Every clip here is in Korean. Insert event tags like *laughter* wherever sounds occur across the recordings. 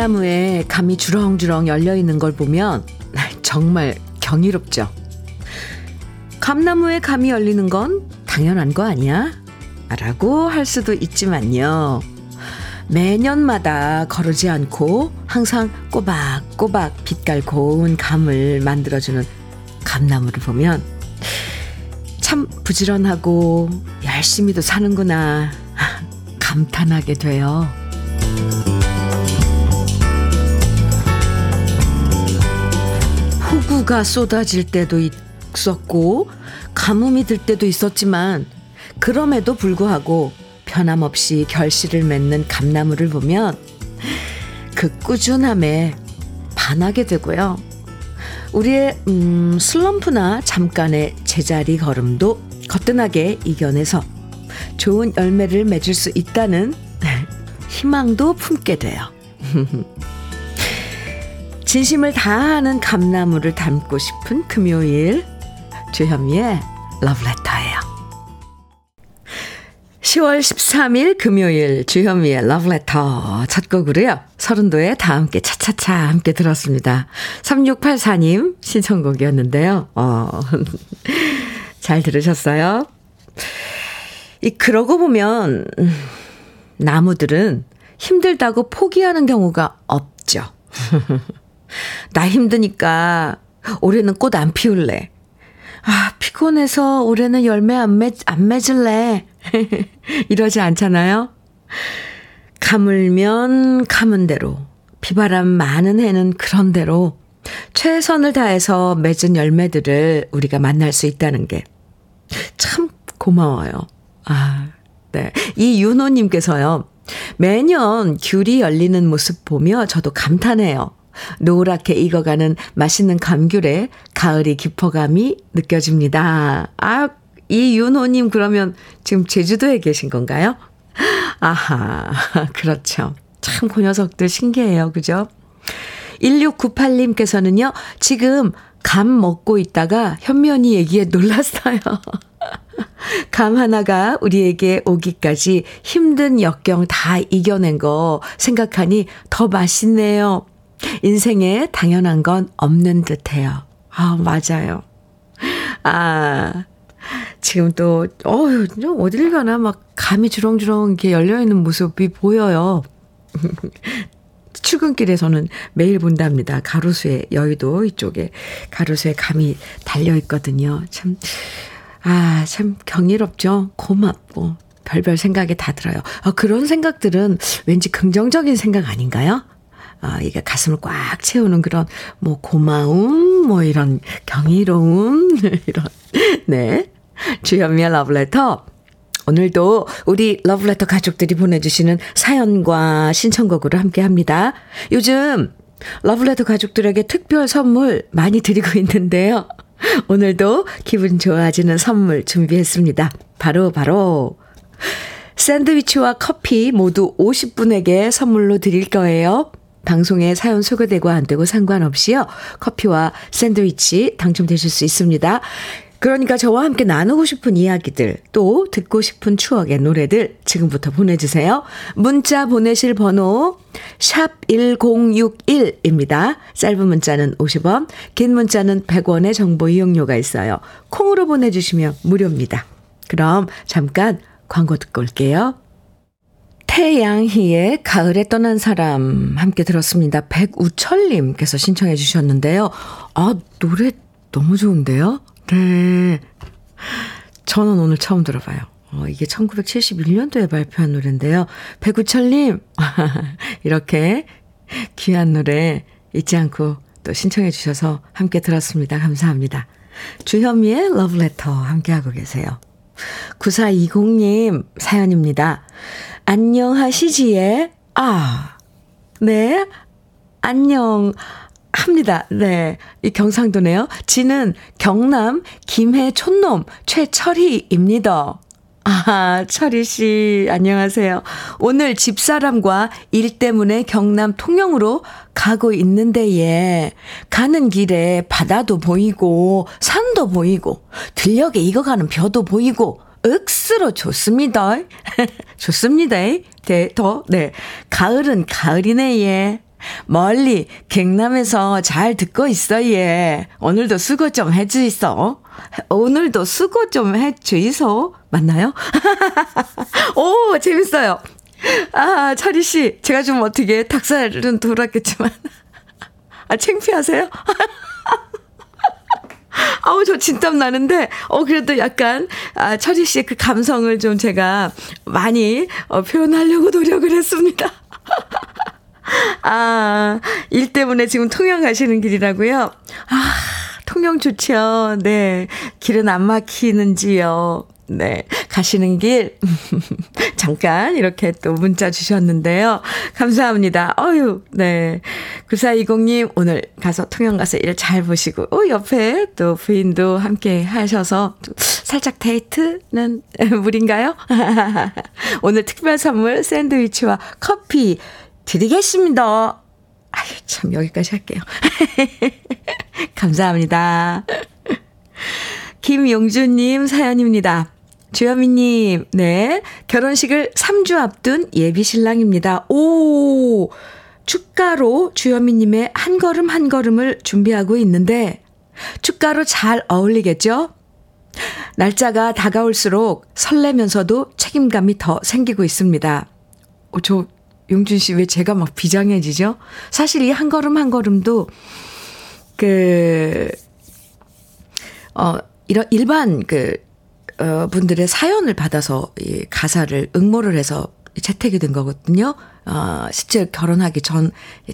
감나무에 감이 주렁주렁 열려 있는 걸 보면 정말 경이롭죠. 감나무에 감이 열리는 건 당연한 거 아니야? 라고 할 수도 있지만요. 매년마다 거르지 않고 항상 꼬박꼬박 빛깔 고운 감을 만들어주는 감나무를 보면 참 부지런하고 열심히도 사는구나 감탄하게 돼요. 폭우가 쏟아질 때도 있었고 가뭄이 들 때도 있었지만 그럼에도 불구하고 변함없이 결실을 맺는 감나무를 보면 그 꾸준함에 반하게 되고요. 우리의 음, 슬럼프나 잠깐의 제자리 걸음도 거뜬하게 이겨내서 좋은 열매를 맺을 수 있다는 *laughs* 희망도 품게 돼요. *laughs* 진심을 다하는 감나무를 담고 싶은 금요일 주현미의 러브레터예요. 10월 13일 금요일 주현미의 러브레터 첫 곡으로요. 서른도의 다 함께 차차차 함께 들었습니다. 3684님 신청곡이었는데요. 어, *laughs* 잘 들으셨어요? 이 그러고 보면 나무들은 힘들다고 포기하는 경우가 없죠. *laughs* 나 힘드니까 올해는 꽃 안 피울래. 아, 피곤해서 올해는 열매 안, 맺, 안 맺을래. *laughs* 이러지 않잖아요? 가물면 가문 대로, 비바람 많은 해는 그런 대로 최선을 다해서 맺은 열매들을 우리가 만날 수 있다는 게 참 고마워요. 아, 네. 이 윤호님께서요, 매년 귤이 열리는 모습 보며 저도 감탄해요. 노랗게 익어가는 맛있는 감귤에 가을이 깊어감이 느껴집니다. 아, 이 윤호님 그러면 지금 제주도에 계신 건가요? 아하, *laughs* 그렇죠. 참 그 녀석들 신기해요. 그죠? 1698님께서는요, 지금 감 먹고 있다가 현면이 얘기에 놀랐어요. *laughs* 감 하나가 우리에게 오기까지 힘든 역경 다 이겨낸 거 생각하니 더 맛있네요. 인생에 당연한 건 없는 듯 해요. 아, 맞아요. 아, 지금 또, 어휴, 어딜 가나 막 감이 주렁주렁 이렇게 열려있는 모습이 보여요. *laughs* 출근길에서는 매일 본답니다. 가로수에, 여의도 이쪽에 가로수에 감이 달려있거든요. 참, 아, 참 경이롭죠? 고맙고. 별별 생각이 다 들어요. 아, 그런 생각들은 왠지 긍정적인 생각 아닌가요? 아, 이게 가슴을 꽉 채우는 그런, 뭐, 고마움, 뭐, 이런 경이로움, *laughs* 이런, 네. 주현미의 러브레터. 오늘도 우리 러브레터 가족들이 보내주시는 사연과 신청곡으로 함께 합니다. 요즘 러브레터 가족들에게 특별 선물 많이 드리고 있는데요. 오늘도 기분 좋아지는 선물 준비했습니다. 바로, 바로, 샌드위치와 커피 모두 50분에게 선물로 드릴 거예요. 방송에 사연 소개되고 안 되고 상관없이요. 커피와 샌드위치 당첨되실 수 있습니다. 그러니까 저와 함께 나누고 싶은 이야기들, 또 듣고 싶은 추억의 노래들 지금부터 보내주세요. 문자 보내실 번호 샵 1061입니다. 짧은 문자는 50원, 긴 문자는 100원의 정보 이용료가 있어요. 콩으로 보내주시면 무료입니다. 그럼 잠깐 광고 듣고 올게요. 태양희의 가을에 떠난 사람 함께 들었습니다. 백우철님께서 신청해 주셨는데요. 아, 노래 너무 좋은데요? 네. 저는 오늘 처음 들어봐요. 어, 이게 1971년도에 발표한 노래인데요. 백우철님, *laughs* 이렇게 귀한 노래 잊지 않고 또 신청해 주셔서 함께 들었습니다. 감사합니다. 주현미의 러브레터 함께하고 계세요. 9420님 사연입니다. 안녕하시지에, 아, 네, 안녕. 합니다. 네. 이 경상도네요. 지는 경남 김해 촌놈 최철희입니다. 아, 철희 씨, 안녕하세요. 오늘 집사람과 일 때문에 경남 통영으로 가고 있는데, 예. 가는 길에 바다도 보이고, 산도 보이고, 들녘에 익어가는 벼도 보이고, 억수로 좋습니다. *laughs* 좋습니다. 네, 더, 네. 가을은 가을이네, 예. 멀리 경남에서 잘 듣고 있어, 예. 오늘도 수고 좀 해주이소. 오늘도 수고 좀 해주이소. 맞나요? *laughs* 오, 재밌어요. 아, 철희 씨. 제가 좀 어떻게 닭살은 돌았겠지만. *laughs* 아, 창피하세요? 아우, 저 진땀 나는데, 어, 그래도 약간, 아, 철희 씨의 그 감성을 좀 제가 많이 어, 표현하려고 노력을 했습니다. *laughs* 아, 일 때문에 지금 통영 가시는 길이라고요? 아, 통영 좋죠. 네. 길은 안 막히는지요. 네. 가시는 길, *laughs* 잠깐 이렇게 또 문자 주셨는데요. 감사합니다. 어유 네. 9420님, 오늘 가서, 통영 가서 일 잘 보시고, 어, 옆에 또 부인도 함께 하셔서, 살짝 데이트는 *laughs* 무인가요 *laughs* 오늘 특별 선물 샌드위치와 커피 드리겠습니다. 아유, 참, 여기까지 할게요. 감사합니다. 김용주님 사연입니다. 주현미님, 네. 결혼식을 3주 앞둔 예비 신랑입니다. 오! 축가로 주현미님의 한 걸음 한 걸음을 준비하고 있는데, 축가로 잘 어울리겠죠? 날짜가 다가올수록 설레면서도 책임감이 더 생기고 있습니다. 어, 저, 용준 씨, 왜 제가 막 비장해지죠? 사실 이 한 걸음 한 걸음도, 그, 어, 이런 일반 그 어, 분들의 사연을 받아서 이 가사를 응모를 해서 채택이 된 거거든요. 어, 실제 결혼하기 전,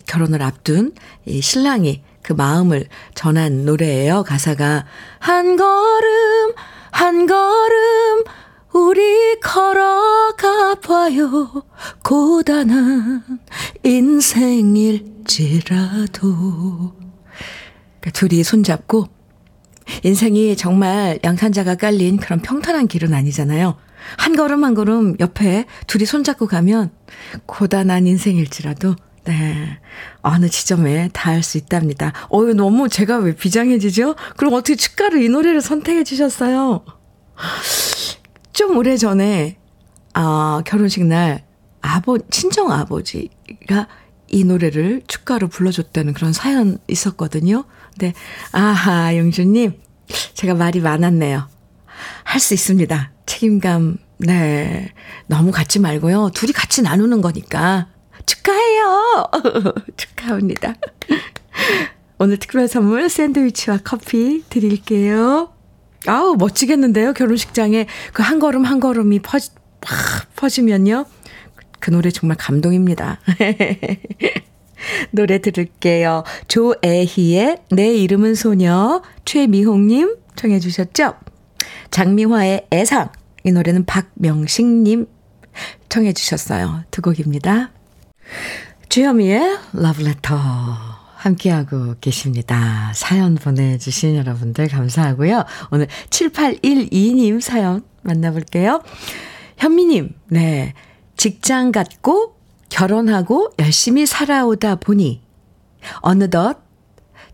결혼을 앞둔 이 신랑이 그 마음을 전한 노래예요. 가사가 한 걸음 한 걸음 우리 걸어가 봐요. 고단한 인생일지라도. 그러니까 둘이 손잡고 인생이 정말 양산자가 깔린 그런 평탄한 길은 아니잖아요. 한 걸음 한 걸음 옆에 둘이 손잡고 가면 고단한 인생일지라도 네. 어느 지점에 닿을 수 있답니다. 어유 너무 제가 왜 비장해지죠? 그럼 어떻게 축가를 이 노래를 선택해 주셨어요? 좀 오래 전에 아, 결혼식 날 아버 친정 아버지가 이 노래를 축가로 불러줬다는 그런 사연 있었거든요. 네. 아하, 영주님. 제가 말이 많았네요. 할 수 있습니다. 책임감, 네. 너무 갖지 말고요. 둘이 같이 나누는 거니까. 축하해요! *laughs* 축하합니다. 오늘 특별 선물 샌드위치와 커피 드릴게요. 아우, 멋지겠는데요? 결혼식장에 그 한 걸음 한 걸음이 퍼지, 팍 퍼지면요. 그 노래 정말 감동입니다. *laughs* 노래 들을게요. 조애희의 내 이름은 소녀, 최미홍님 청해 주셨죠? 장미화의 애상, 이 노래는 박명식님 청해 주셨어요. 두 곡입니다. 주현미의 러브레터 함께하고 계십니다. 사연 보내주신 여러분들 감사하고요. 오늘 7812님 사연 만나볼게요. 현미님, 네. 직장 갖고 결혼하고 열심히 살아오다 보니 어느덧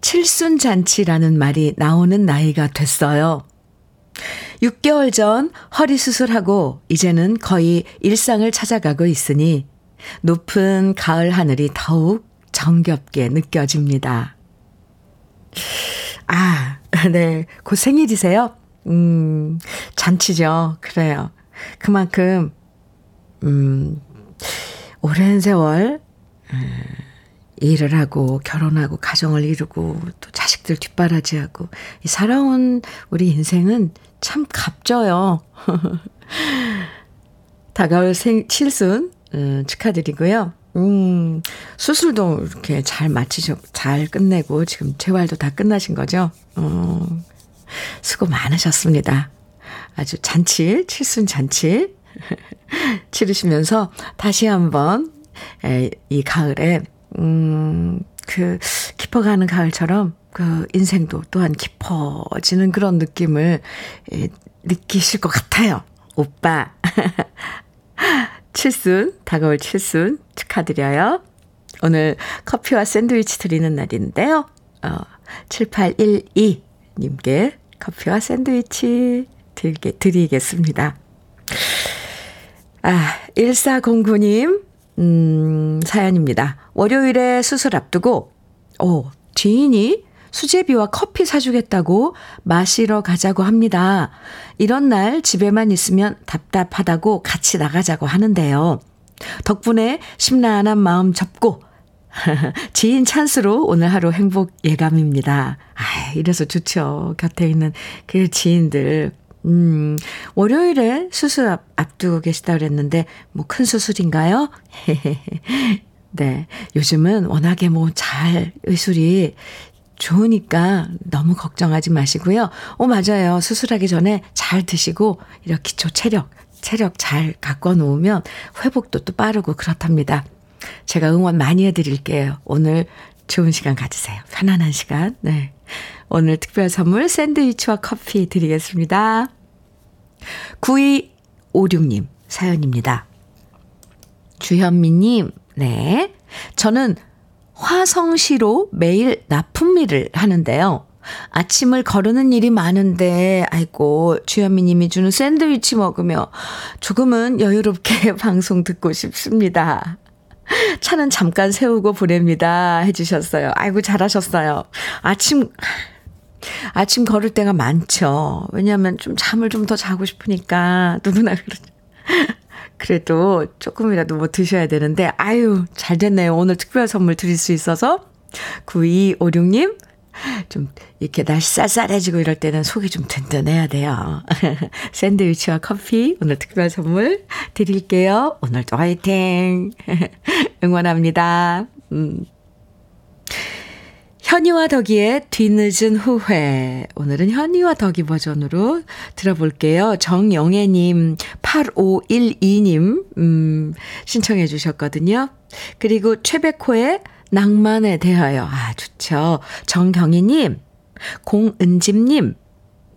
칠순 잔치라는 말이 나오는 나이가 됐어요. 6개월 전 허리 수술하고 이제는 거의 일상을 찾아가고 있으니 높은 가을 하늘이 더욱 정겹게 느껴집니다. 아, *laughs* 네. 곧 생일이세요? 음, 잔치죠. 그래요. 그만큼, 음, 오랜 세월 일을 하고 결혼하고 가정을 이루고 또 자식들 뒷바라지하고 이 살아온 우리 인생은 참 값져요. *laughs* 다가올 생 칠순 음, 축하드리고요. 음, 수술도 이렇게 잘 마치셔, 잘 끝내고 지금 재활도 다 끝나신 거죠? 어, 수고 많으셨습니다. 아주 잔치, 칠순 잔치 치르시면서 다시 한번 이 가을에 음, 그 깊어가는 가을처럼 그 인생도 또한 깊어지는 그런 느낌을 느끼실 것 같아요. 오빠. *laughs* 칠순, 다가올 칠순 축하드려요. 오늘 커피와 샌드위치 드리는 날인데요. 어, 7812님께 커피와 샌드위치 드리겠습니다. 아, 1409님, 음, 사연입니다. 월요일에 수술 앞두고, 오, 지인이 수제비와 커피 사주겠다고 마시러 가자고 합니다. 이런 날 집에만 있으면 답답하다고 같이 나가자고 하는데요. 덕분에 심란한 마음 접고 *laughs* 지인 찬스로 오늘 하루 행복 예감입니다. 아, 이래서 좋죠. 곁에 있는 그 지인들. 음, 월요일에 수술 앞, 앞두고 계시다 그랬는데, 뭐 큰 수술인가요? *laughs* 네. 요즘은 워낙에 뭐 잘 의술이 좋으니까 너무 걱정하지 마시고요. 어, 맞아요. 수술하기 전에 잘 드시고, 이렇게 기초 체력, 체력 잘 갖고 놓으면 회복도 또 빠르고 그렇답니다. 제가 응원 많이 해드릴게요. 오늘 좋은 시간 가지세요. 편안한 시간. 네. 오늘 특별 선물 샌드위치와 커피 드리겠습니다. 9256님 사연입니다. 주현미님, 네. 저는 화성시로 매일 납품일을 하는데요. 아침을 거르는 일이 많은데, 아이고, 주현미 님이 주는 샌드위치 먹으며 조금은 여유롭게 *laughs* 방송 듣고 싶습니다. 차는 잠깐 세우고 보냅니다. 해주셨어요. 아이고, 잘하셨어요. 아침, 아침 걸을 때가 많죠. 왜냐하면 좀 잠을 좀 더 자고 싶으니까 누구나 그러죠. *laughs* 그래도 조금이라도 뭐 드셔야 되는데, 아유, 잘 됐네요. 오늘 특별 선물 드릴 수 있어서. 9256님, 좀 이렇게 날씨 쌀쌀해지고 이럴 때는 속이 좀 든든해야 돼요. *laughs* 샌드위치와 커피 오늘 특별 선물 드릴게요. 오늘도 화이팅! *laughs* 응원합니다. 음. 현이와 덕이의 뒤늦은 후회. 오늘은 현이와 덕이 버전으로 들어볼게요. 정영애님, 8512님, 음, 신청해 주셨거든요. 그리고 최백호의 낭만에 대하여. 아, 좋죠. 정경희님, 공은집님,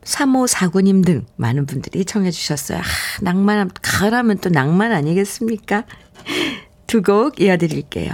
3549님 등 많은 분들이 청해 주셨어요. 아, 낭만, 가을하면 또 낭만 아니겠습니까? 두 곡 이어드릴게요.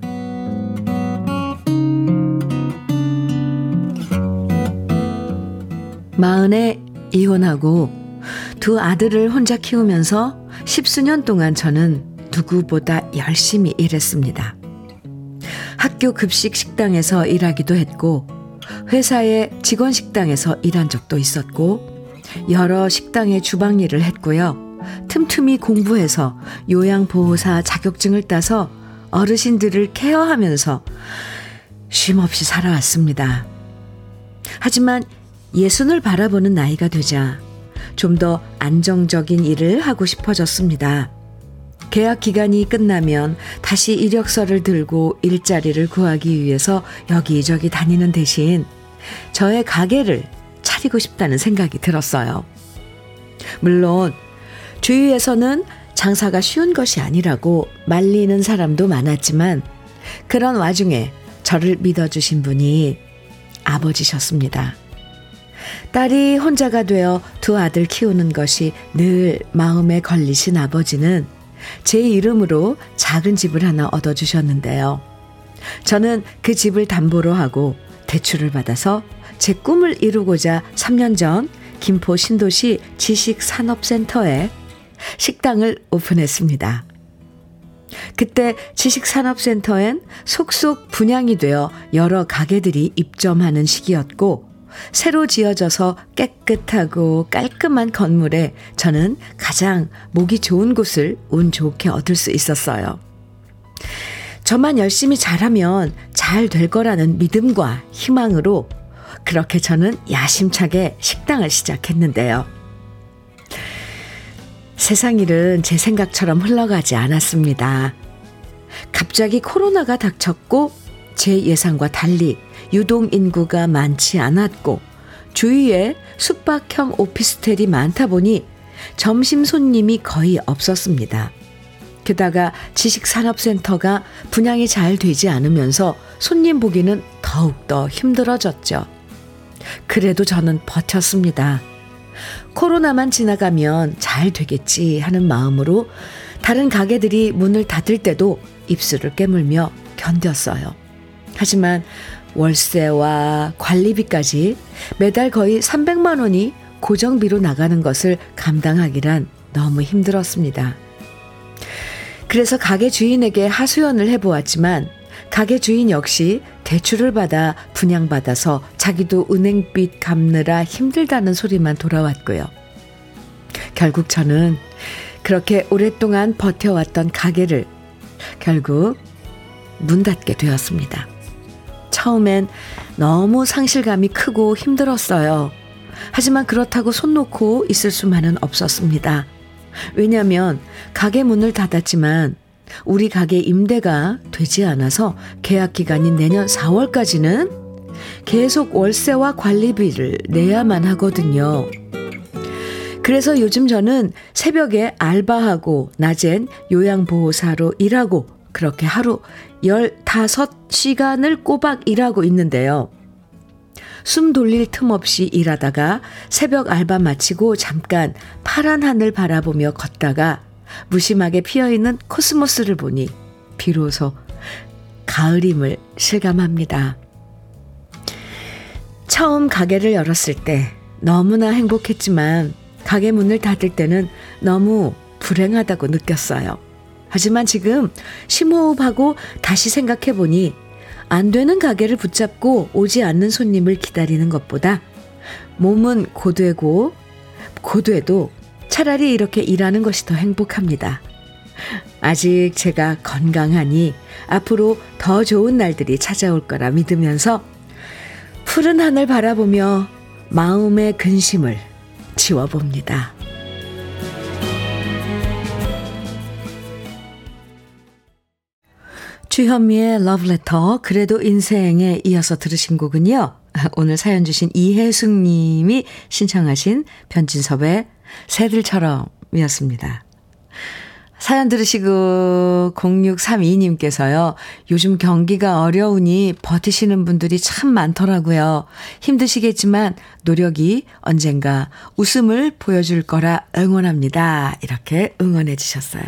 마흔에 이혼하고 두 아들을 혼자 키우면서 십수년 동안 저는 누구보다 열심히 일했습니다. 학교 급식 식당에서 일하기도 했고, 회사의 직원 식당에서 일한 적도 있었고, 여러 식당의 주방 일을 했고요. 틈틈이 공부해서 요양보호사 자격증을 따서 어르신들을 케어하면서 쉼없이 살아왔습니다. 하지만 예순을 바라보는 나이가 되자 좀 더 안정적인 일을 하고 싶어졌습니다. 계약 기간이 끝나면 다시 이력서를 들고 일자리를 구하기 위해서 여기저기 다니는 대신 저의 가게를 차리고 싶다는 생각이 들었어요. 물론 주위에서는 장사가 쉬운 것이 아니라고 말리는 사람도 많았지만 그런 와중에 저를 믿어주신 분이 아버지셨습니다. 딸이 혼자가 되어 두 아들 키우는 것이 늘 마음에 걸리신 아버지는 제 이름으로 작은 집을 하나 얻어주셨는데요. 저는 그 집을 담보로 하고 대출을 받아서 제 꿈을 이루고자 3년 전 김포 신도시 지식산업센터에 식당을 오픈했습니다. 그때 지식산업센터엔 속속 분양이 되어 여러 가게들이 입점하는 시기였고 새로 지어져서 깨끗하고 깔끔한 건물에 저는 가장 목이 좋은 곳을 운 좋게 얻을 수 있었어요. 저만 열심히 잘하면 잘 될 거라는 믿음과 희망으로 그렇게 저는 야심차게 식당을 시작했는데요. 세상 일은 제 생각처럼 흘러가지 않았습니다. 갑자기 코로나가 닥쳤고 제 예상과 달리 유동 인구가 많지 않았고 주위에 숙박형 오피스텔이 많다 보니 점심 손님이 거의 없었습니다. 게다가 지식산업센터가 분양이 잘 되지 않으면서 손님 보기는 더욱더 힘들어졌죠. 그래도 저는 버텼습니다. 코로나만 지나가면 잘 되겠지 하는 마음으로 다른 가게들이 문을 닫을 때도 입술을 깨물며 견뎠어요. 하지만 월세와 관리비까지 매달 거의 300만 원이 고정비로 나가는 것을 감당하기란 너무 힘들었습니다. 그래서 가게 주인에게 하소연을 해보았지만 가게 주인 역시 대출을 받아 분양받아서 자기도 은행빚 갚느라 힘들다는 소리만 돌아왔고요. 결국 저는 그렇게 오랫동안 버텨왔던 가게를 결국 문 닫게 되었습니다. 처음엔 너무 상실감이 크고 힘들었어요. 하지만 그렇다고 손 놓고 있을 수만은 없었습니다. 왜냐하면 가게 문을 닫았지만 우리 가게 임대가 되지 않아서 계약 기간인 내년 4월까지는 계속 월세와 관리비를 내야만 하거든요. 그래서 요즘 저는 새벽에 알바하고 낮엔 요양보호사로 일하고 그렇게 하루 15시간을 꼬박 일하고 있는데요. 숨 돌릴 틈 없이 일하다가 새벽 알바 마치고 잠깐 파란 하늘 바라보며 걷다가 무심하게 피어있는 코스모스를 보니 비로소 가을임을 실감합니다. 처음 가게를 열었을 때 너무나 행복했지만 가게 문을 닫을 때는 너무 불행하다고 느꼈어요. 하지만 지금 심호흡하고 다시 생각해 보니 안 되는 가게를 붙잡고 오지 않는 손님을 기다리는 것보다 몸은 고되고 고돼도 차라리 이렇게 일하는 것이 더 행복합니다. 아직 제가 건강하니 앞으로 더 좋은 날들이 찾아올 거라 믿으면서 푸른 하늘 바라보며 마음의 근심을 지워봅니다. 주현미의 러브레터 그래도 인생에 이어서 들으신 곡은요. *laughs* 오늘 사연 주신 이혜숙 님이 신청하신 변진섭의 새들처럼이었습니다. 사연 들으시고 0632님께서요. 요즘 경기가 어려우니 버티시는 분들이 참 많더라고요. 힘드시겠지만 노력이 언젠가 웃음을 보여줄 거라 응원합니다. 이렇게 응원해 주셨어요.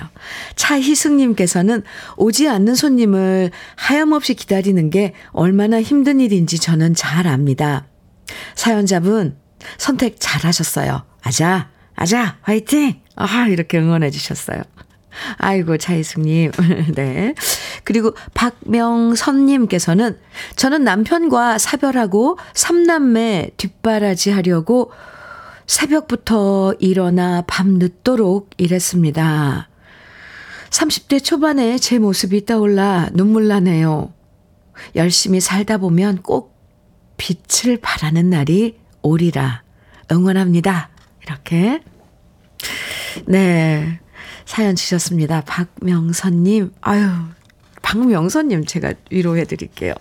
차희승님께서는 오지 않는 손님을 하염없이 기다리는 게 얼마나 힘든 일인지 저는 잘 압니다. 사연자분 선택 잘 하셨어요. 아자, 아자, 화이팅! 아, 이렇게 응원해 주셨어요. 아이고, 차이숙님. *laughs* 네. 그리고 박명선님께서는 저는 남편과 사별하고 삼남매 뒷바라지 하려고 새벽부터 일어나 밤 늦도록 일했습니다. 30대 초반에 제 모습이 떠올라 눈물 나네요. 열심히 살다 보면 꼭 빛을 발하는 날이 오리라 응원합니다. 이렇게. 네. 사연 주셨습니다. 박명선님, 아유, 박명선님 제가 위로해 드릴게요.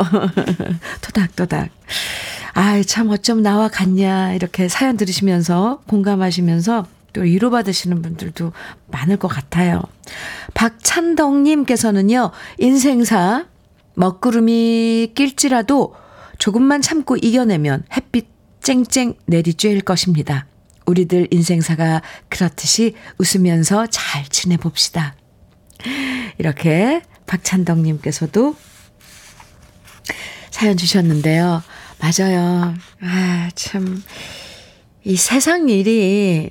토닥토닥. *laughs* 아이, 참 어쩜 나와 같냐. 이렇게 사연 들으시면서 공감하시면서 또 위로받으시는 분들도 많을 것 같아요. 박찬덕님께서는요, 인생사, 먹구름이 낄지라도 조금만 참고 이겨내면 햇빛 쨍쨍 내리쬐일 것입니다. 우리들 인생사가 그렇듯이 웃으면서 잘 지내봅시다. 이렇게 박찬덕님께서도 사연 주셨는데요. 맞아요. 아, 참. 이 세상 일이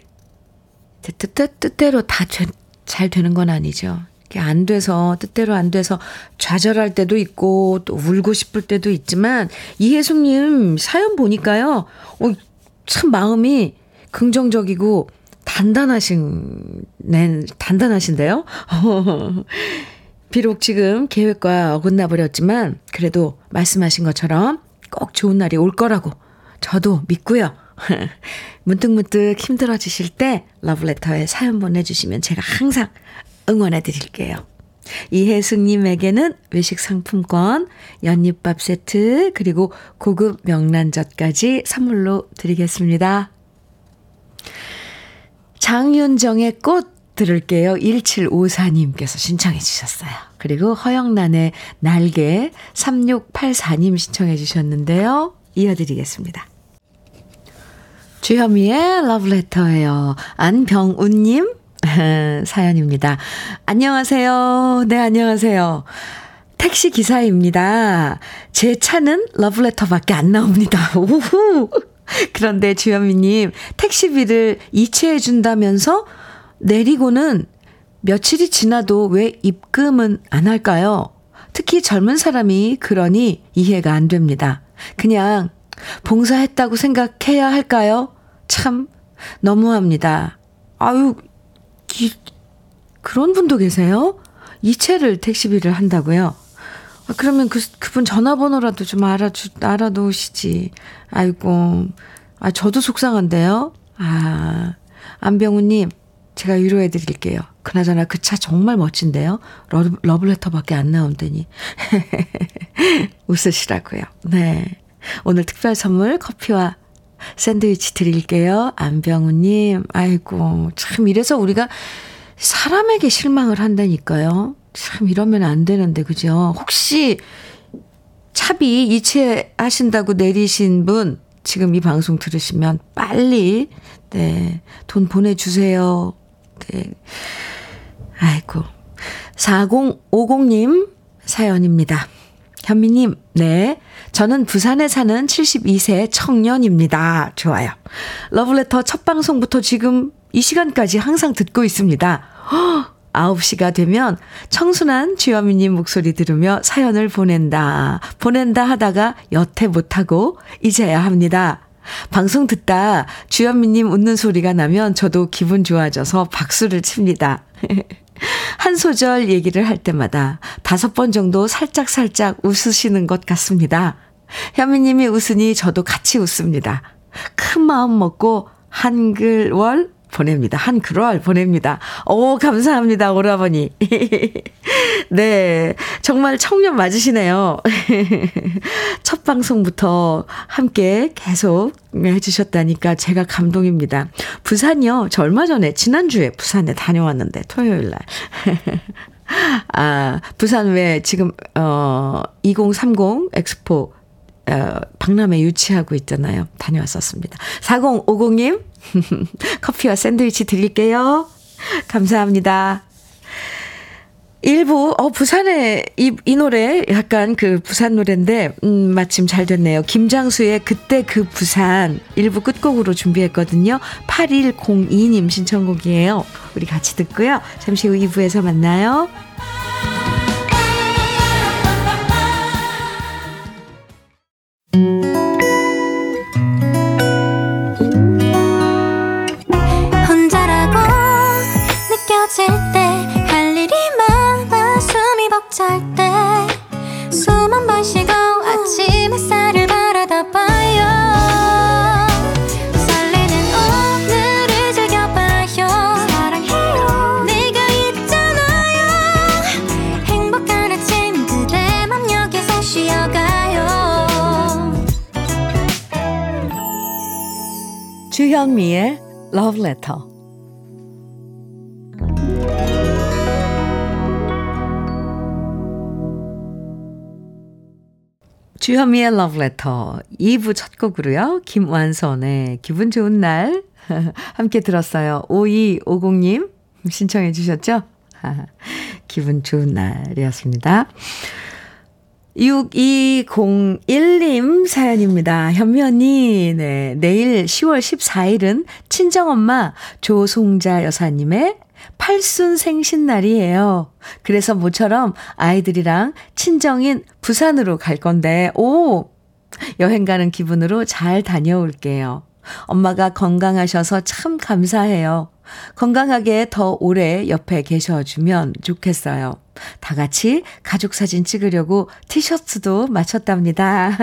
뜻, 뜻대로 다 잘 되는 건 아니죠. 안 돼서, 뜻대로 안 돼서 좌절할 때도 있고, 또 울고 싶을 때도 있지만, 이혜숙님 사연 보니까요, 어, 참 마음이 긍정적이고 단단하신, 네, 단단하신데요? *laughs* 비록 지금 계획과 어긋나 버렸지만, 그래도 말씀하신 것처럼 꼭 좋은 날이 올 거라고 저도 믿고요. *laughs* 문득문득 힘들어지실 때 러브레터에 사연 보내주시면 제가 항상 응원해 드릴게요. 이혜승님에게는 외식 상품권, 연잎밥 세트, 그리고 고급 명란젓까지 선물로 드리겠습니다. 장윤정의 꽃 들을게요. 1754님께서 신청해 주셨어요. 그리고 허영란의 날개 3684님 신청해 주셨는데요. 이어드리겠습니다. 주현미의 러브레터예요. 안병운님 *laughs* 사연입니다. 안녕하세요. 네, 안녕하세요. 택시 기사입니다. 제 차는 러브레터밖에 안 나옵니다. *laughs* 오후. *laughs* 그런데 주현미님, 택시비를 이체해 준다면서 내리고는 며칠이 지나도 왜 입금은 안 할까요? 특히 젊은 사람이 그러니 이해가 안 됩니다. 그냥 봉사했다고 생각해야 할까요? 참 너무합니다. 아유, 기, 그런 분도 계세요? 이체를 택시비를 한다고요? 아, 그러면 그, 그분 전화번호라도 좀 알아주, 알아놓으시지. 아이고, 아, 저도 속상한데요? 아, 안병우님, 제가 위로해 드릴게요. 그나저나 그 차 정말 멋진데요? 러, 러브레터밖에 안 나온다니. *laughs* 웃으시라고요. 네. 오늘 특별 선물 커피와 샌드위치 드릴게요. 안병우님, 아이고, 참, 이래서 우리가 사람에게 실망을 한다니까요. 참, 이러면 안 되는데, 그죠? 혹시 차비 이체하신다고 내리신 분, 지금 이 방송 들으시면 빨리, 네, 돈 보내 주세요. 네. 아이고. 4050님 사연입니다. 현미님, 네. 저는 부산에 사는 72세 청년입니다. 좋아요. 러브레터 첫 방송부터 지금 이 시간까지 항상 듣고 있습니다. 허, 9시가 되면 청순한 주현미님 목소리 들으며 사연을 보낸다. 보낸다 하다가 여태 못하고 이제야 합니다. 방송 듣다 주현미님 웃는 소리가 나면 저도 기분 좋아져서 박수를 칩니다. *laughs* 한 소절 얘기를 할 때마다 다섯 번 정도 살짝살짝 웃으시는 것 같습니다. 현미님이 웃으니 저도 같이 웃습니다. 큰 마음 먹고 한글월 보냅니다. 한 글월 보냅니다. 오, 감사합니다, 오라버니. *laughs* 네. 정말 청년 맞으시네요. *laughs* 첫 방송부터 함께 계속 해주셨다니까 제가 감동입니다. 부산이요. 저 얼마 전에, 지난주에 부산에 다녀왔는데, 토요일 날. *laughs* 아, 부산 왜 지금, 어, 2030 엑스포 어, 박람회 유치하고 있잖아요. 다녀왔었습니다. 4050님, *laughs* 커피와 샌드위치 드릴게요. 감사합니다. 일부, 어, 부산에, 이, 이 노래, 약간 그 부산 노래인데, 음, 마침 잘 됐네요. 김장수의 그때 그 부산, 일부 끝곡으로 준비했거든요. 8102님 신청곡이에요. 우리 같이 듣고요. 잠시 후 2부에서 만나요. 주현미의 Love Letter. 주현미의 Love Letter 2부 첫 곡으로요. 김완선의 기분 좋은 날 *laughs* 함께 들었어요. 5250님 신청해 주셨죠? *laughs* 기분 좋은 날이었습니다. 6201님 사연입니다. 현미 언니, 네. 내일 10월 14일은 친정엄마 조송자 여사님의 팔순 생신날이에요. 그래서 모처럼 아이들이랑 친정인 부산으로 갈 건데, 오! 여행 가는 기분으로 잘 다녀올게요. 엄마가 건강하셔서 참 감사해요. 건강하게 더 오래 옆에 계셔주면 좋겠어요. 다 같이 가족 사진 찍으려고 티셔츠도 맞췄답니다.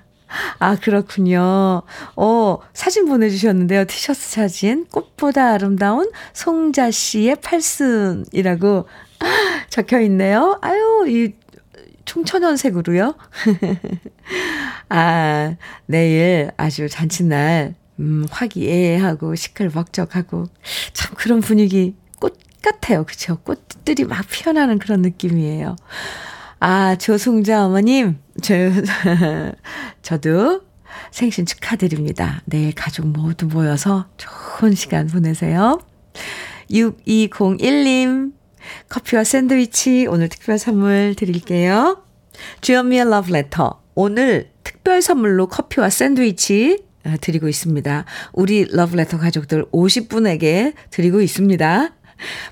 *laughs* 아, 그렇군요. 어, 사진 보내주셨는데요. 티셔츠 사진. 꽃보다 아름다운 송자 씨의 팔순이라고 *laughs* 적혀 있네요. 아유, 이 총천연색으로요. *laughs* 아, 내일 아주 잔칫날, 음, 화기애애하고 시끌벅적하고 참 그런 분위기 꽃 같아요. 그쵸? 꽃들이 막 피어나는 그런 느낌이에요. 아, 조송자 어머님, 저, *laughs* 저도 생신 축하드립니다. 내일 가족 모두 모여서 좋은 시간 보내세요. 6201님, 커피와 샌드위치 오늘 특별 선물 드릴게요. 주현미의 러브레터. 오늘 특별 선물로 커피와 샌드위치 아, 드리고 있습니다. 우리 러브레터 가족들 50분에게 드리고 있습니다.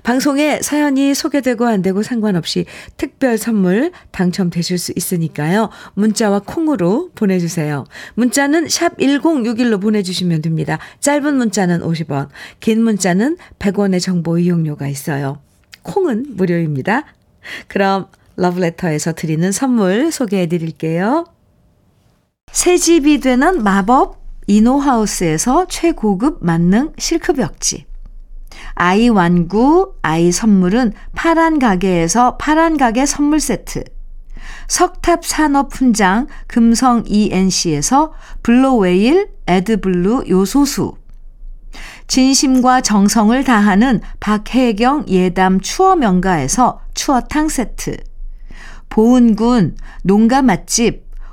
방송에 사연이 소개되고 안 되고 상관없이 특별 선물 당첨되실 수 있으니까요. 문자와 콩으로 보내주세요. 문자는 샵 1061로 보내주시면 됩니다. 짧은 문자는 50원, 긴 문자는 100원의 정보 이용료가 있어요. 콩은 무료입니다. 그럼 러브레터에서 드리는 선물 소개해 드릴게요. 새 집이 되는 마법 이노하우스에서 최고급 만능 실크벽지. 아이 완구, 아이 선물은 파란 가게에서 파란 가게 선물 세트. 석탑 산업 훈장 금성 ENC에서 블로웨일 에드블루 요소수. 진심과 정성을 다하는 박혜경 예담 추어 명가에서 추어탕 세트. 보은군 농가 맛집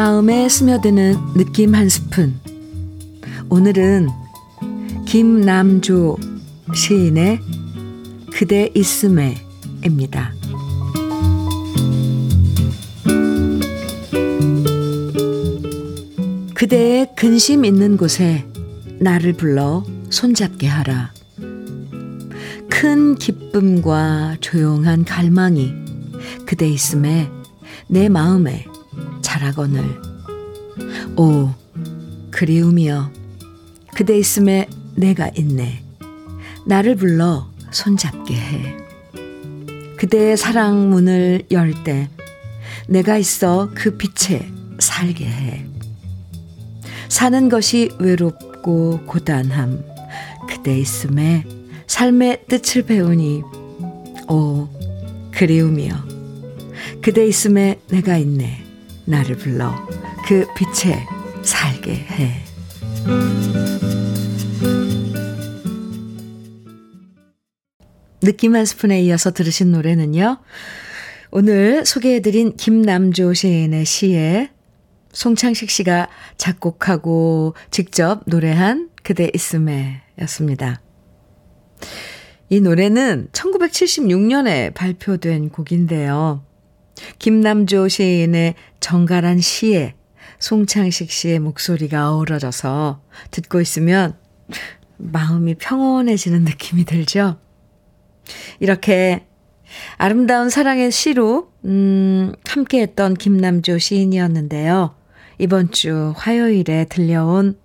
마음에 스며드는 느낌 한 스푼. 오늘은 김남조 시인의 그대 있음에입니다. 그대의 근심 있는 곳에 나를 불러 손잡게 하라. 큰 기쁨과 조용한 갈망이 그대 있음에 내 마음에 자라거늘 오 그리움이여. 그대 있음에 내가 있네. 나를 불러 손잡게 해. 그대의 사랑 문을 열 때 내가 있어 그 빛에 살게 해. 사는 것이 외롭고 고단함. 그대 있음에 삶의 뜻을 배우니. 오 그리움이여. 그대 있음에 내가 있네 나를 불러 그 빛에 살게 해. 느낌 한 스푼에 이어서 들으신 노래는요. 오늘 소개해드린 김남조 시인의 시에 송창식 씨가 작곡하고 직접 노래한 그대 있음에 였습니다. 이 노래는 1976년에 발표된 곡인데요. 김남조 시인의 정갈한 시에 송창식 씨의 목소리가 어우러져서 듣고 있으면 마음이 평온해지는 느낌이 들죠? 이렇게 아름다운 사랑의 시로, 음, 함께 했던 김남조 시인이었는데요. 이번 주 화요일에 들려온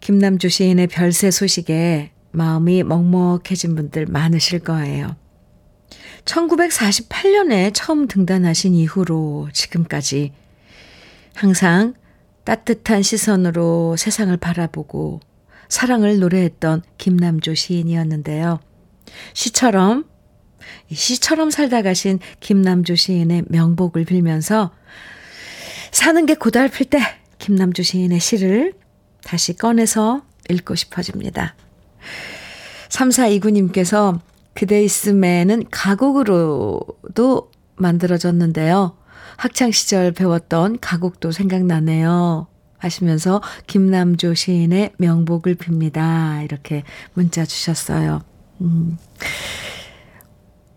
김남주 시인의 별세 소식에 마음이 먹먹해진 분들 많으실 거예요. 1948년에 처음 등단하신 이후로 지금까지 항상 따뜻한 시선으로 세상을 바라보고 사랑을 노래했던 김남조 시인이었는데요. 시처럼, 시처럼 살다 가신 김남조 시인의 명복을 빌면서 사는 게 고달플 때 김남주 시인의 시를 다시 꺼내서 읽고 싶어집니다. 3429님께서 그대 있음에는 가곡으로도 만들어졌는데요. 학창시절 배웠던 가곡도 생각나네요. 하시면서 김남조 시인의 명복을 빕니다. 이렇게 문자 주셨어요. 음.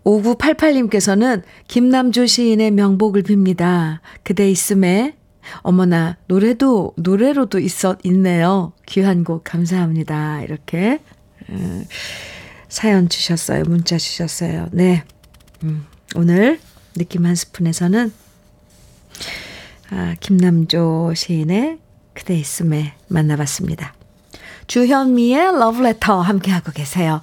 5988님께서는 김남조 시인의 명복을 빕니다. 그대 있음에 어머나 노래도 노래로도 있어 있네요. 귀한 곡 감사합니다. 이렇게 음, 사연 주셨어요. 문자 주셨어요. 네. 음, 오늘 느낌 한 스푼에서는 아, 김남조 시인의 그대 있음에 만나봤습니다. 주현미의 러브레터 함께하고 계세요.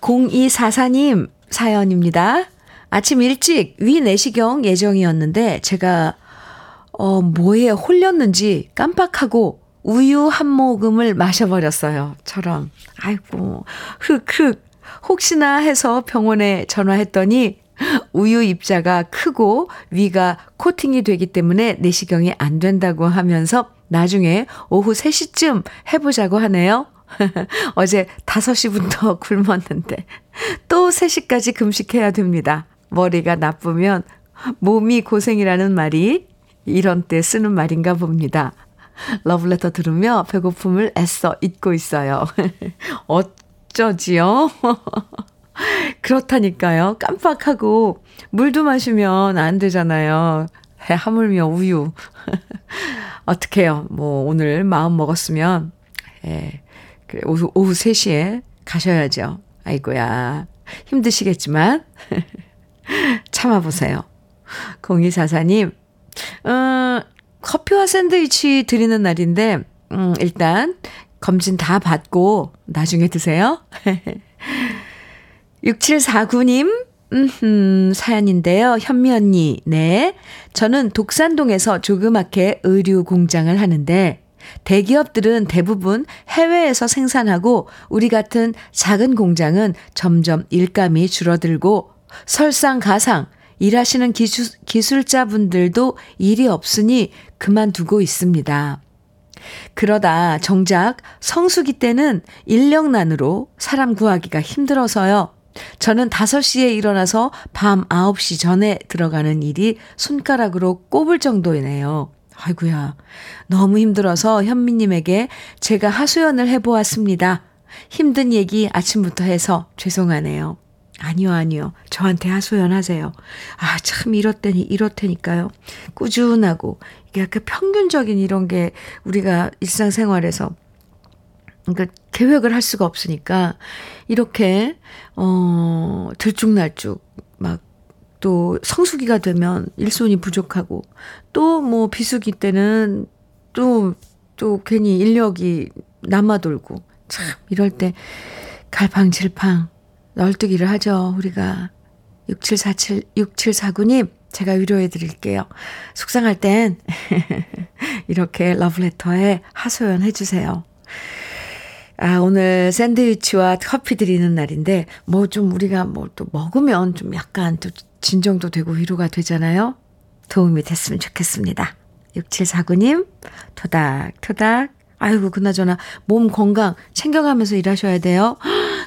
0244님 사연입니다. 아침 일찍 위 내시경 예정이었는데 제가 어 뭐에 홀렸는지 깜빡하고 우유 한 모금을 마셔버렸어요. 처럼. 아이고 흑흑 혹시나 해서 병원에 전화했더니 우유 입자가 크고 위가 코팅이 되기 때문에 내시경이 안 된다고 하면서 나중에 오후 3시쯤 해보자고 하네요. *laughs* 어제 5시부터 *laughs* 굶었는데 또 3시까지 금식해야 됩니다. 머리가 나쁘면 몸이 고생이라는 말이 이런 때 쓰는 말인가 봅니다. 러브레터 들으며 배고픔을 애써 잊고 있어요. *laughs* 어쩌지요? *laughs* 그렇다니까요. 깜빡하고 물도 마시면 안 되잖아요. 하물며 우유. *laughs* 어떡해요. 뭐 오늘 마음 먹었으면 예, 오후, 오후 3시에 가셔야죠. 아이고야. 힘드시겠지만, 참아보세요. 0244님, 어, 커피와 샌드위치 드리는 날인데, 음, 일단, 검진 다 받고, 나중에 드세요. *laughs* 6749님, 음, 사연인데요. 현미 언니, 네. 저는 독산동에서 조그맣게 의류 공장을 하는데, 대기업들은 대부분 해외에서 생산하고 우리 같은 작은 공장은 점점 일감이 줄어들고 설상가상 일하시는 기술, 기술자분들도 일이 없으니 그만두고 있습니다. 그러다 정작 성수기 때는 인력난으로 사람 구하기가 힘들어서요. 저는 5시에 일어나서 밤 9시 전에 들어가는 일이 손가락으로 꼽을 정도이네요. 아이구야 너무 힘들어서 현미님에게 제가 하소연을 해보았습니다. 힘든 얘기 아침부터 해서 죄송하네요. 아니요, 아니요. 저한테 하소연하세요. 아, 참, 이렇다니, 이렇다니까요. 꾸준하고, 이게 약간 평균적인 이런 게 우리가 일상생활에서, 그러니까 계획을 할 수가 없으니까, 이렇게, 어, 들쭉날쭉, 막, 또 성수기가 되면 일손이 부족하고 또 뭐 비수기 때는 또 또 괜히 인력이 남아돌고 참 이럴 때 갈팡질팡 널뛰기를 하죠. 우리가 6747 6749님 제가 위로해 드릴게요. 속상할 땐 *laughs* 이렇게 러브레터에 하소연 해 주세요. 아, 오늘 샌드위치와 커피 드리는 날인데, 뭐 좀 우리가 뭐 또 먹으면 좀 약간 또 진정도 되고 위로가 되잖아요. 도움이 됐으면 좋겠습니다. 6749님, 토닥토닥. 아이고, 그나저나 몸 건강 챙겨가면서 일하셔야 돼요.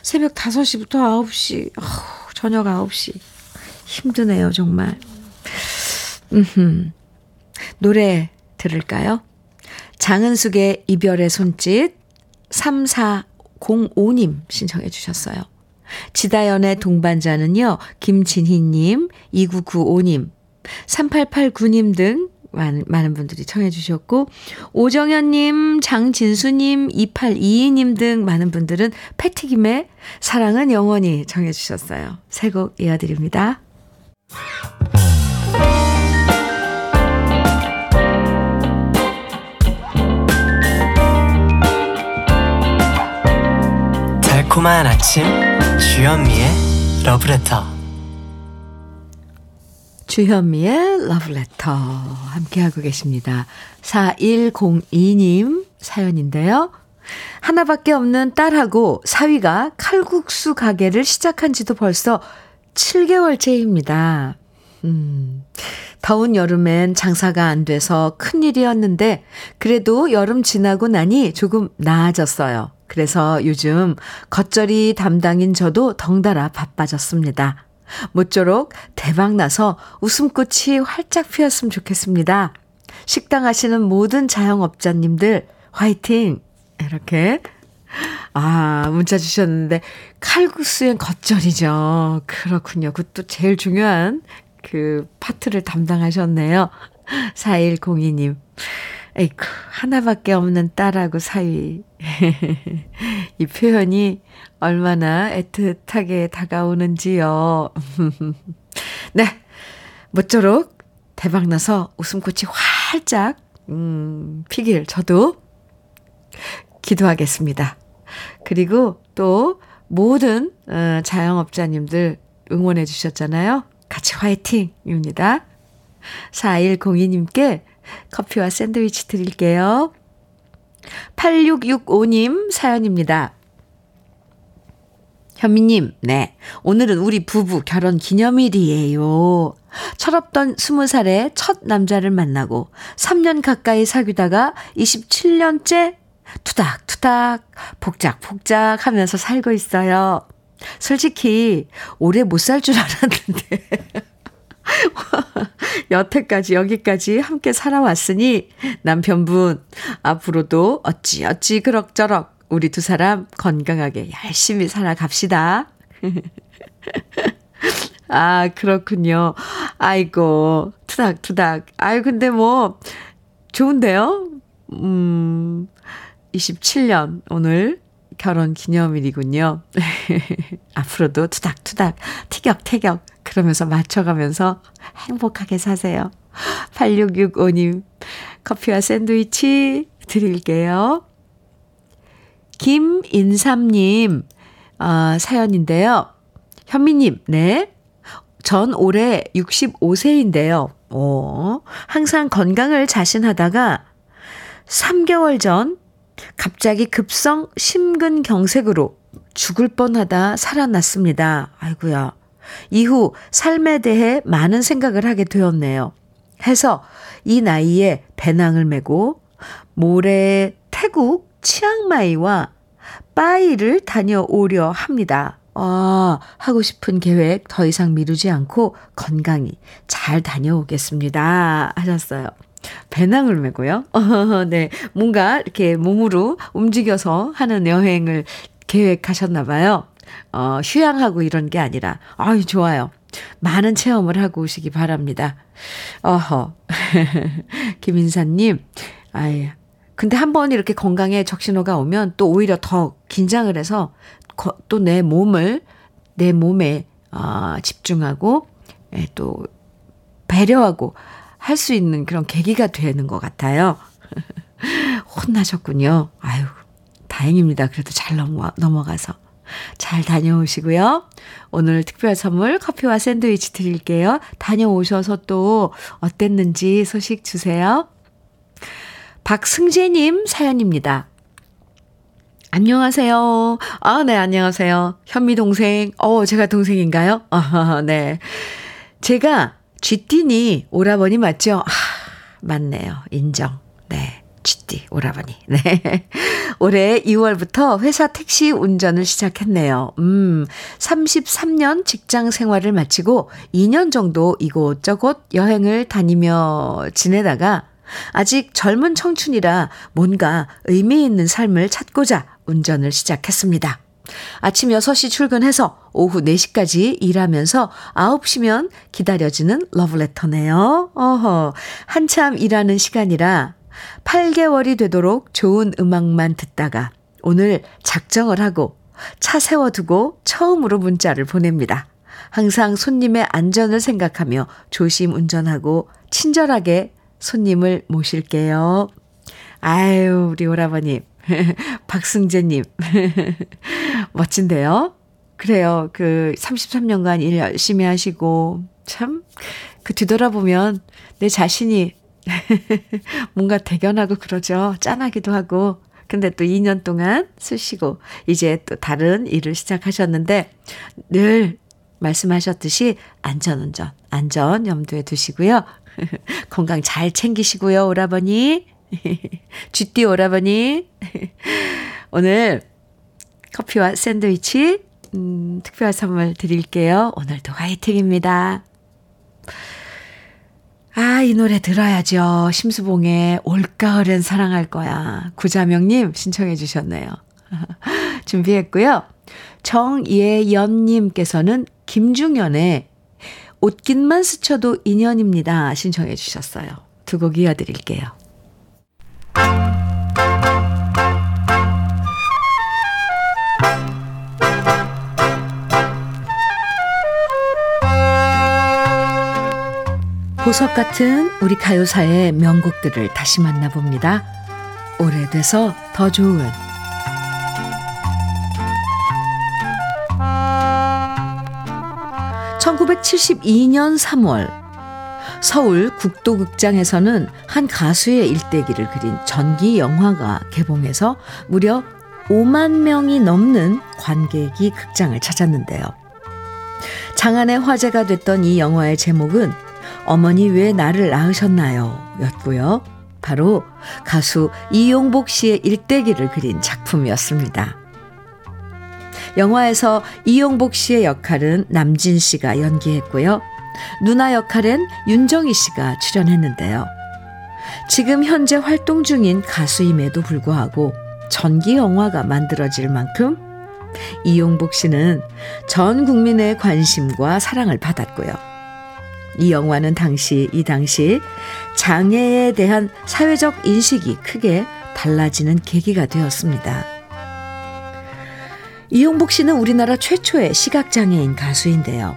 새벽 5시부터 9시, 어, 저녁 9시. 힘드네요, 정말. 음흠. 노래 들을까요? 장은숙의 이별의 손짓 3405님 신청해 주셨어요. 지다연의 동반자는요, 김진희님, 2995님, 3889님 등 많은, 많은 분들이 청해 주셨고, 오정현님, 장진수님, 2822님 등 많은 분들은 패티김의 사랑은 영원히 청해 주셨어요. 새곡 이어드립니다. 달콤한 아침 주현미의 러브레터 주현미의 러브레터 함께하고 계십니다. 4102님 사연인데요. 하나밖에 없는 딸하고 사위가 칼국수 가게를 시작한 지도 벌써 7개월째입니다. 음, 더운 여름엔 장사가 안 돼서 큰일이었는데, 그래도 여름 지나고 나니 조금 나아졌어요. 그래서 요즘 겉절이 담당인 저도 덩달아 바빠졌습니다. 모쪼록 대박나서 웃음꽃이 활짝 피었으면 좋겠습니다. 식당 하시는 모든 자영업자님들 화이팅! 이렇게 아, 문자 주셨는데, 칼국수엔 겉절이죠. 그렇군요. 그것도 제일 중요한 그 파트를 담당하셨네요. 4102님. 에이쿠, 하나밖에 없는 딸하고 사이. *laughs* 이 표현이 얼마나 애틋하게 다가오는지요. *laughs* 네. 모쪼록 대박나서 웃음꽃이 활짝, 음, 피길 저도 기도하겠습니다. 그리고 또 모든 어, 자영업자님들 응원해 주셨잖아요. 같이 화이팅입니다. 4102님께 커피와 샌드위치 드릴게요. 8665님 사연입니다. 현미님, 네. 오늘은 우리 부부 결혼 기념일이에요. 철없던 20살에 첫 남자를 만나고 3년 가까이 사귀다가 27년째 투닥투닥, 복작복작 하면서 살고 있어요. 솔직히, 오래 못 살 줄 알았는데. *laughs* 여태까지, 여기까지 함께 살아왔으니, 남편분, 앞으로도 어찌어찌 그럭저럭, 우리 두 사람 건강하게 열심히 살아갑시다. *laughs* 아, 그렇군요. 아이고, 투닥투닥. 아유, 근데 뭐, 좋은데요? 음, 27년 오늘 결혼 기념일이군요. *laughs* 앞으로도 투닥투닥, 티격태격 그러면서 맞춰가면서 행복하게 사세요. 8665님 커피와 샌드위치 드릴게요. 김인삼님 어, 사연인데요. 현미님, 네. 전 올해 65세인데요. 오, 항상 건강을 자신하다가 3개월 전 갑자기 급성 심근경색으로 죽을 뻔하다 살아났습니다. 아이고야. 이후 삶에 대해 많은 생각을 하게 되었네요. 해서 이 나이에 배낭을 메고 모레 태국 치앙마이와 빠이를 다녀오려 합니다. 아, 하고 싶은 계획 더 이상 미루지 않고 건강히 잘 다녀오겠습니다. 하셨어요. 배낭을 메고요. *laughs* 네. 뭔가 이렇게 몸으로 움직여서 하는 여행을 계획하셨나 봐요. 어, 휴양하고 이런 게 아니라, 아유, 좋아요. 많은 체험을 하고 오시기 바랍니다. 어허. *laughs* 김인사님, 아이, 근데 한 번 이렇게 건강에 적신호가 오면 또 오히려 더 긴장을 해서 또 내 몸을, 내 몸에, 어, 집중하고, 예, 또 배려하고 할 수 있는 그런 계기가 되는 것 같아요. *laughs* 혼나셨군요. 아유, 다행입니다. 그래도 잘 넘어, 넘어가서. 잘 다녀오시고요. 오늘 특별 선물 커피와 샌드위치 드릴게요. 다녀오셔서 또 어땠는지 소식 주세요. 박승재님 사연입니다. 안녕하세요. 아, 네, 안녕하세요. 현미 동생. 어, 제가 동생인가요? 아, *laughs* 네. 제가 쥐띠니 오라버니 맞죠? 아, 맞네요. 인정. 네. 쥐띠 오라버니. *laughs* 네. 올해 2월부터 회사 택시 운전을 시작했네요. 음, 33년 직장 생활을 마치고 2년 정도 이곳저곳 여행을 다니며 지내다가 아직 젊은 청춘이라 뭔가 의미 있는 삶을 찾고자 운전을 시작했습니다. 아침 6시 출근해서 오후 4시까지 일하면서 9시면 기다려지는 러브레터네요. 어허, 한참 일하는 시간이라 8개월이 되도록 좋은 음악만 듣다가 오늘 작정을 하고 차 세워두고 처음으로 문자를 보냅니다. 항상 손님의 안전을 생각하며 조심 운전하고 친절하게 손님을 모실게요. 아유, 우리 오라버님. *laughs* 박승재님. *laughs* 멋진데요? 그래요. 그 33년간 일 열심히 하시고, 참, 그 뒤돌아보면 내 자신이 *laughs* 뭔가 대견하고 그러죠. 짠하기도 하고. 근데 또 2년 동안 쓰시고, 이제 또 다른 일을 시작하셨는데, 늘 말씀하셨듯이 안전운전, 안전 염두에 두시고요. 건강 잘 챙기시고요, 오라버니. *laughs* 쥐띠 오라버니. 오늘 커피와 샌드위치, 음, 특별 선물 드릴게요. 오늘도 화이팅입니다. 아, 이 노래 들어야죠. 심수봉의 올가을엔 사랑할 거야. 구자명님 신청해 주셨네요. *laughs* 준비했고요. 정예연님께서는 김중현의 옷깃만 스쳐도 인연입니다. 신청해 주셨어요. 두 곡 이어드릴게요. 보석 같은 우리 가요사의 명곡들을 다시 만나봅니다. 오래돼서 더 좋은 1972년 3월 서울 국도극장에서는 한 가수의 일대기를 그린 전기 영화가 개봉해서 무려 5만 명이 넘는 관객이 극장을 찾았는데요. 장안의 화제가 됐던 이 영화의 제목은 어머니 왜 나를 낳으셨나요? 였고요. 바로 가수 이용복 씨의 일대기를 그린 작품이었습니다. 영화에서 이용복 씨의 역할은 남진 씨가 연기했고요. 누나 역할엔 윤정희 씨가 출연했는데요. 지금 현재 활동 중인 가수임에도 불구하고 전기 영화가 만들어질 만큼 이용복 씨는 전 국민의 관심과 사랑을 받았고요. 이 영화는 당시, 이 당시 장애에 대한 사회적 인식이 크게 달라지는 계기가 되었습니다. 이용복 씨는 우리나라 최초의 시각장애인 가수인데요.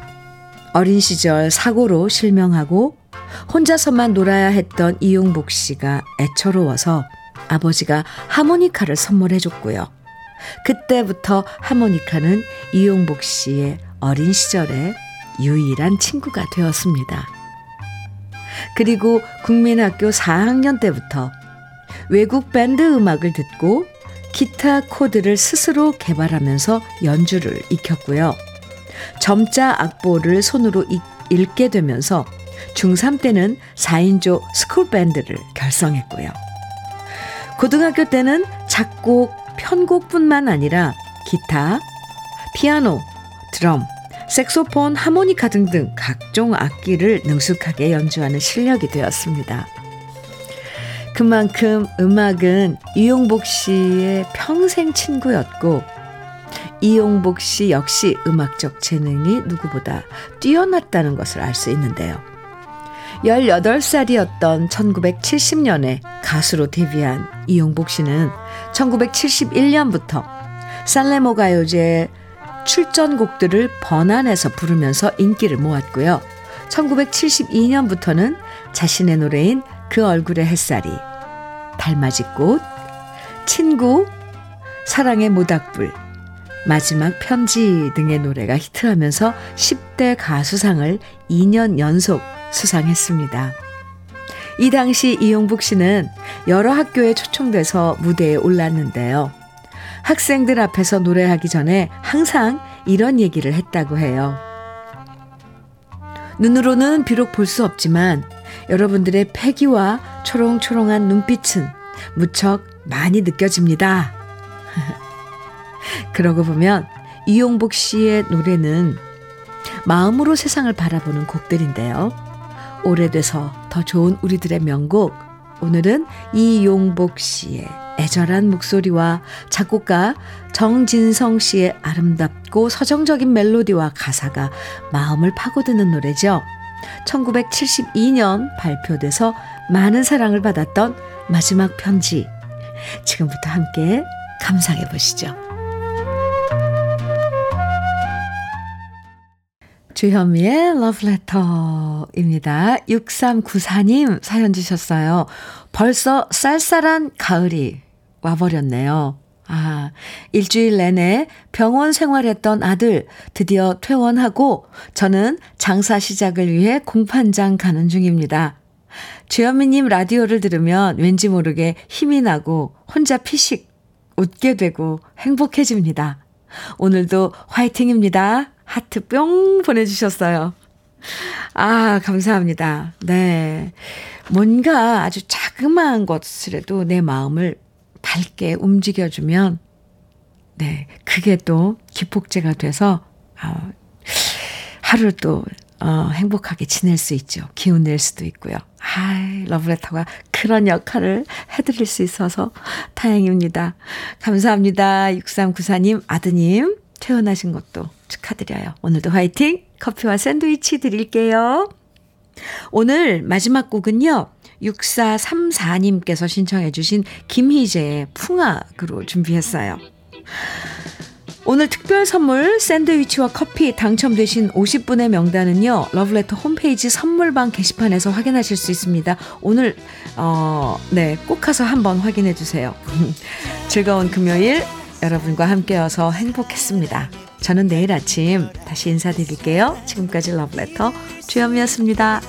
어린 시절 사고로 실명하고 혼자서만 놀아야 했던 이용복 씨가 애처로워서 아버지가 하모니카를 선물해 줬고요. 그때부터 하모니카는 이용복 씨의 어린 시절의 유일한 친구가 되었습니다. 그리고 국민학교 4학년 때부터 외국 밴드 음악을 듣고 기타 코드를 스스로 개발하면서 연주를 익혔고요. 점자 악보를 손으로 읽게 되면서 중3 때는 4인조 스쿨밴드를 결성했고요. 고등학교 때는 작곡, 편곡뿐만 아니라 기타, 피아노, 드럼, 색소폰, 하모니카 등등 각종 악기를 능숙하게 연주하는 실력이 되었습니다. 그만큼 음악은 이용복 씨의 평생 친구였고, 이용복 씨 역시 음악적 재능이 누구보다 뛰어났다는 것을 알 수 있는데요. 18살이었던 1970년에 가수로 데뷔한 이용복 씨는 1971년부터 살레모 가요제 출전곡들을 번안해서 부르면서 인기를 모았고요. 1972년부터는 자신의 노래인 그 얼굴의 햇살이, 달맞이꽃, 친구, 사랑의 모닥불, 마지막 편지 등의 노래가 히트하면서 10대 가수상을 2년 연속 수상했습니다. 이 당시 이용복 씨는 여러 학교에 초청돼서 무대에 올랐는데요. 학생들 앞에서 노래하기 전에 항상 이런 얘기를 했다고 해요. 눈으로는 비록 볼 수 없지만 여러분들의 패기와 초롱초롱한 눈빛은 무척 많이 느껴집니다. *laughs* *laughs* 그러고 보면 이용복 씨의 노래는 마음으로 세상을 바라보는 곡들인데요. 오래돼서 더 좋은 우리들의 명곡. 오늘은 이용복 씨의 애절한 목소리와 작곡가 정진성 씨의 아름답고 서정적인 멜로디와 가사가 마음을 파고드는 노래죠. 1972년 발표돼서 많은 사랑을 받았던 마지막 편지. 지금부터 함께 감상해 보시죠. 주현미의 러브레터입니다. 6394님 사연 주셨어요. 벌써 쌀쌀한 가을이 와버렸네요. 아, 일주일 내내 병원 생활했던 아들 드디어 퇴원하고 저는 장사 시작을 위해 공판장 가는 중입니다. 주현미님 라디오를 들으면 왠지 모르게 힘이 나고 혼자 피식 웃게 되고 행복해집니다. 오늘도 화이팅입니다. 하트 뿅 보내주셨어요. 아, 감사합니다. 네. 뭔가 아주 자그마한 것이라도 내 마음을 밝게 움직여주면, 네, 그게 또 기폭제가 돼서, 아, 하루를 또, 어, 행복하게 지낼 수 있죠. 기운 낼 수도 있고요. 아, 러브레터가 그런 역할을 해드릴 수 있어서 다행입니다. 감사합니다. 6394님, 아드님, 퇴원하신 것도 축하드려요. 오늘도 화이팅! 커피와 샌드위치 드릴게요. 오늘 마지막 곡은요. 6434님께서 신청해 주신 김희재의 풍악으로 준비했어요. 오늘 특별 선물 샌드위치와 커피 당첨되신 50분의 명단은요. 러브레터 홈페이지 선물방 게시판에서 확인하실 수 있습니다. 오늘 어, 네, 꼭 가서 한번 확인해 주세요. *laughs* 즐거운 금요일 여러분과 함께여서 행복했습니다. 저는 내일 아침 다시 인사드릴게요. 지금까지 러브레터 주현미였습니다.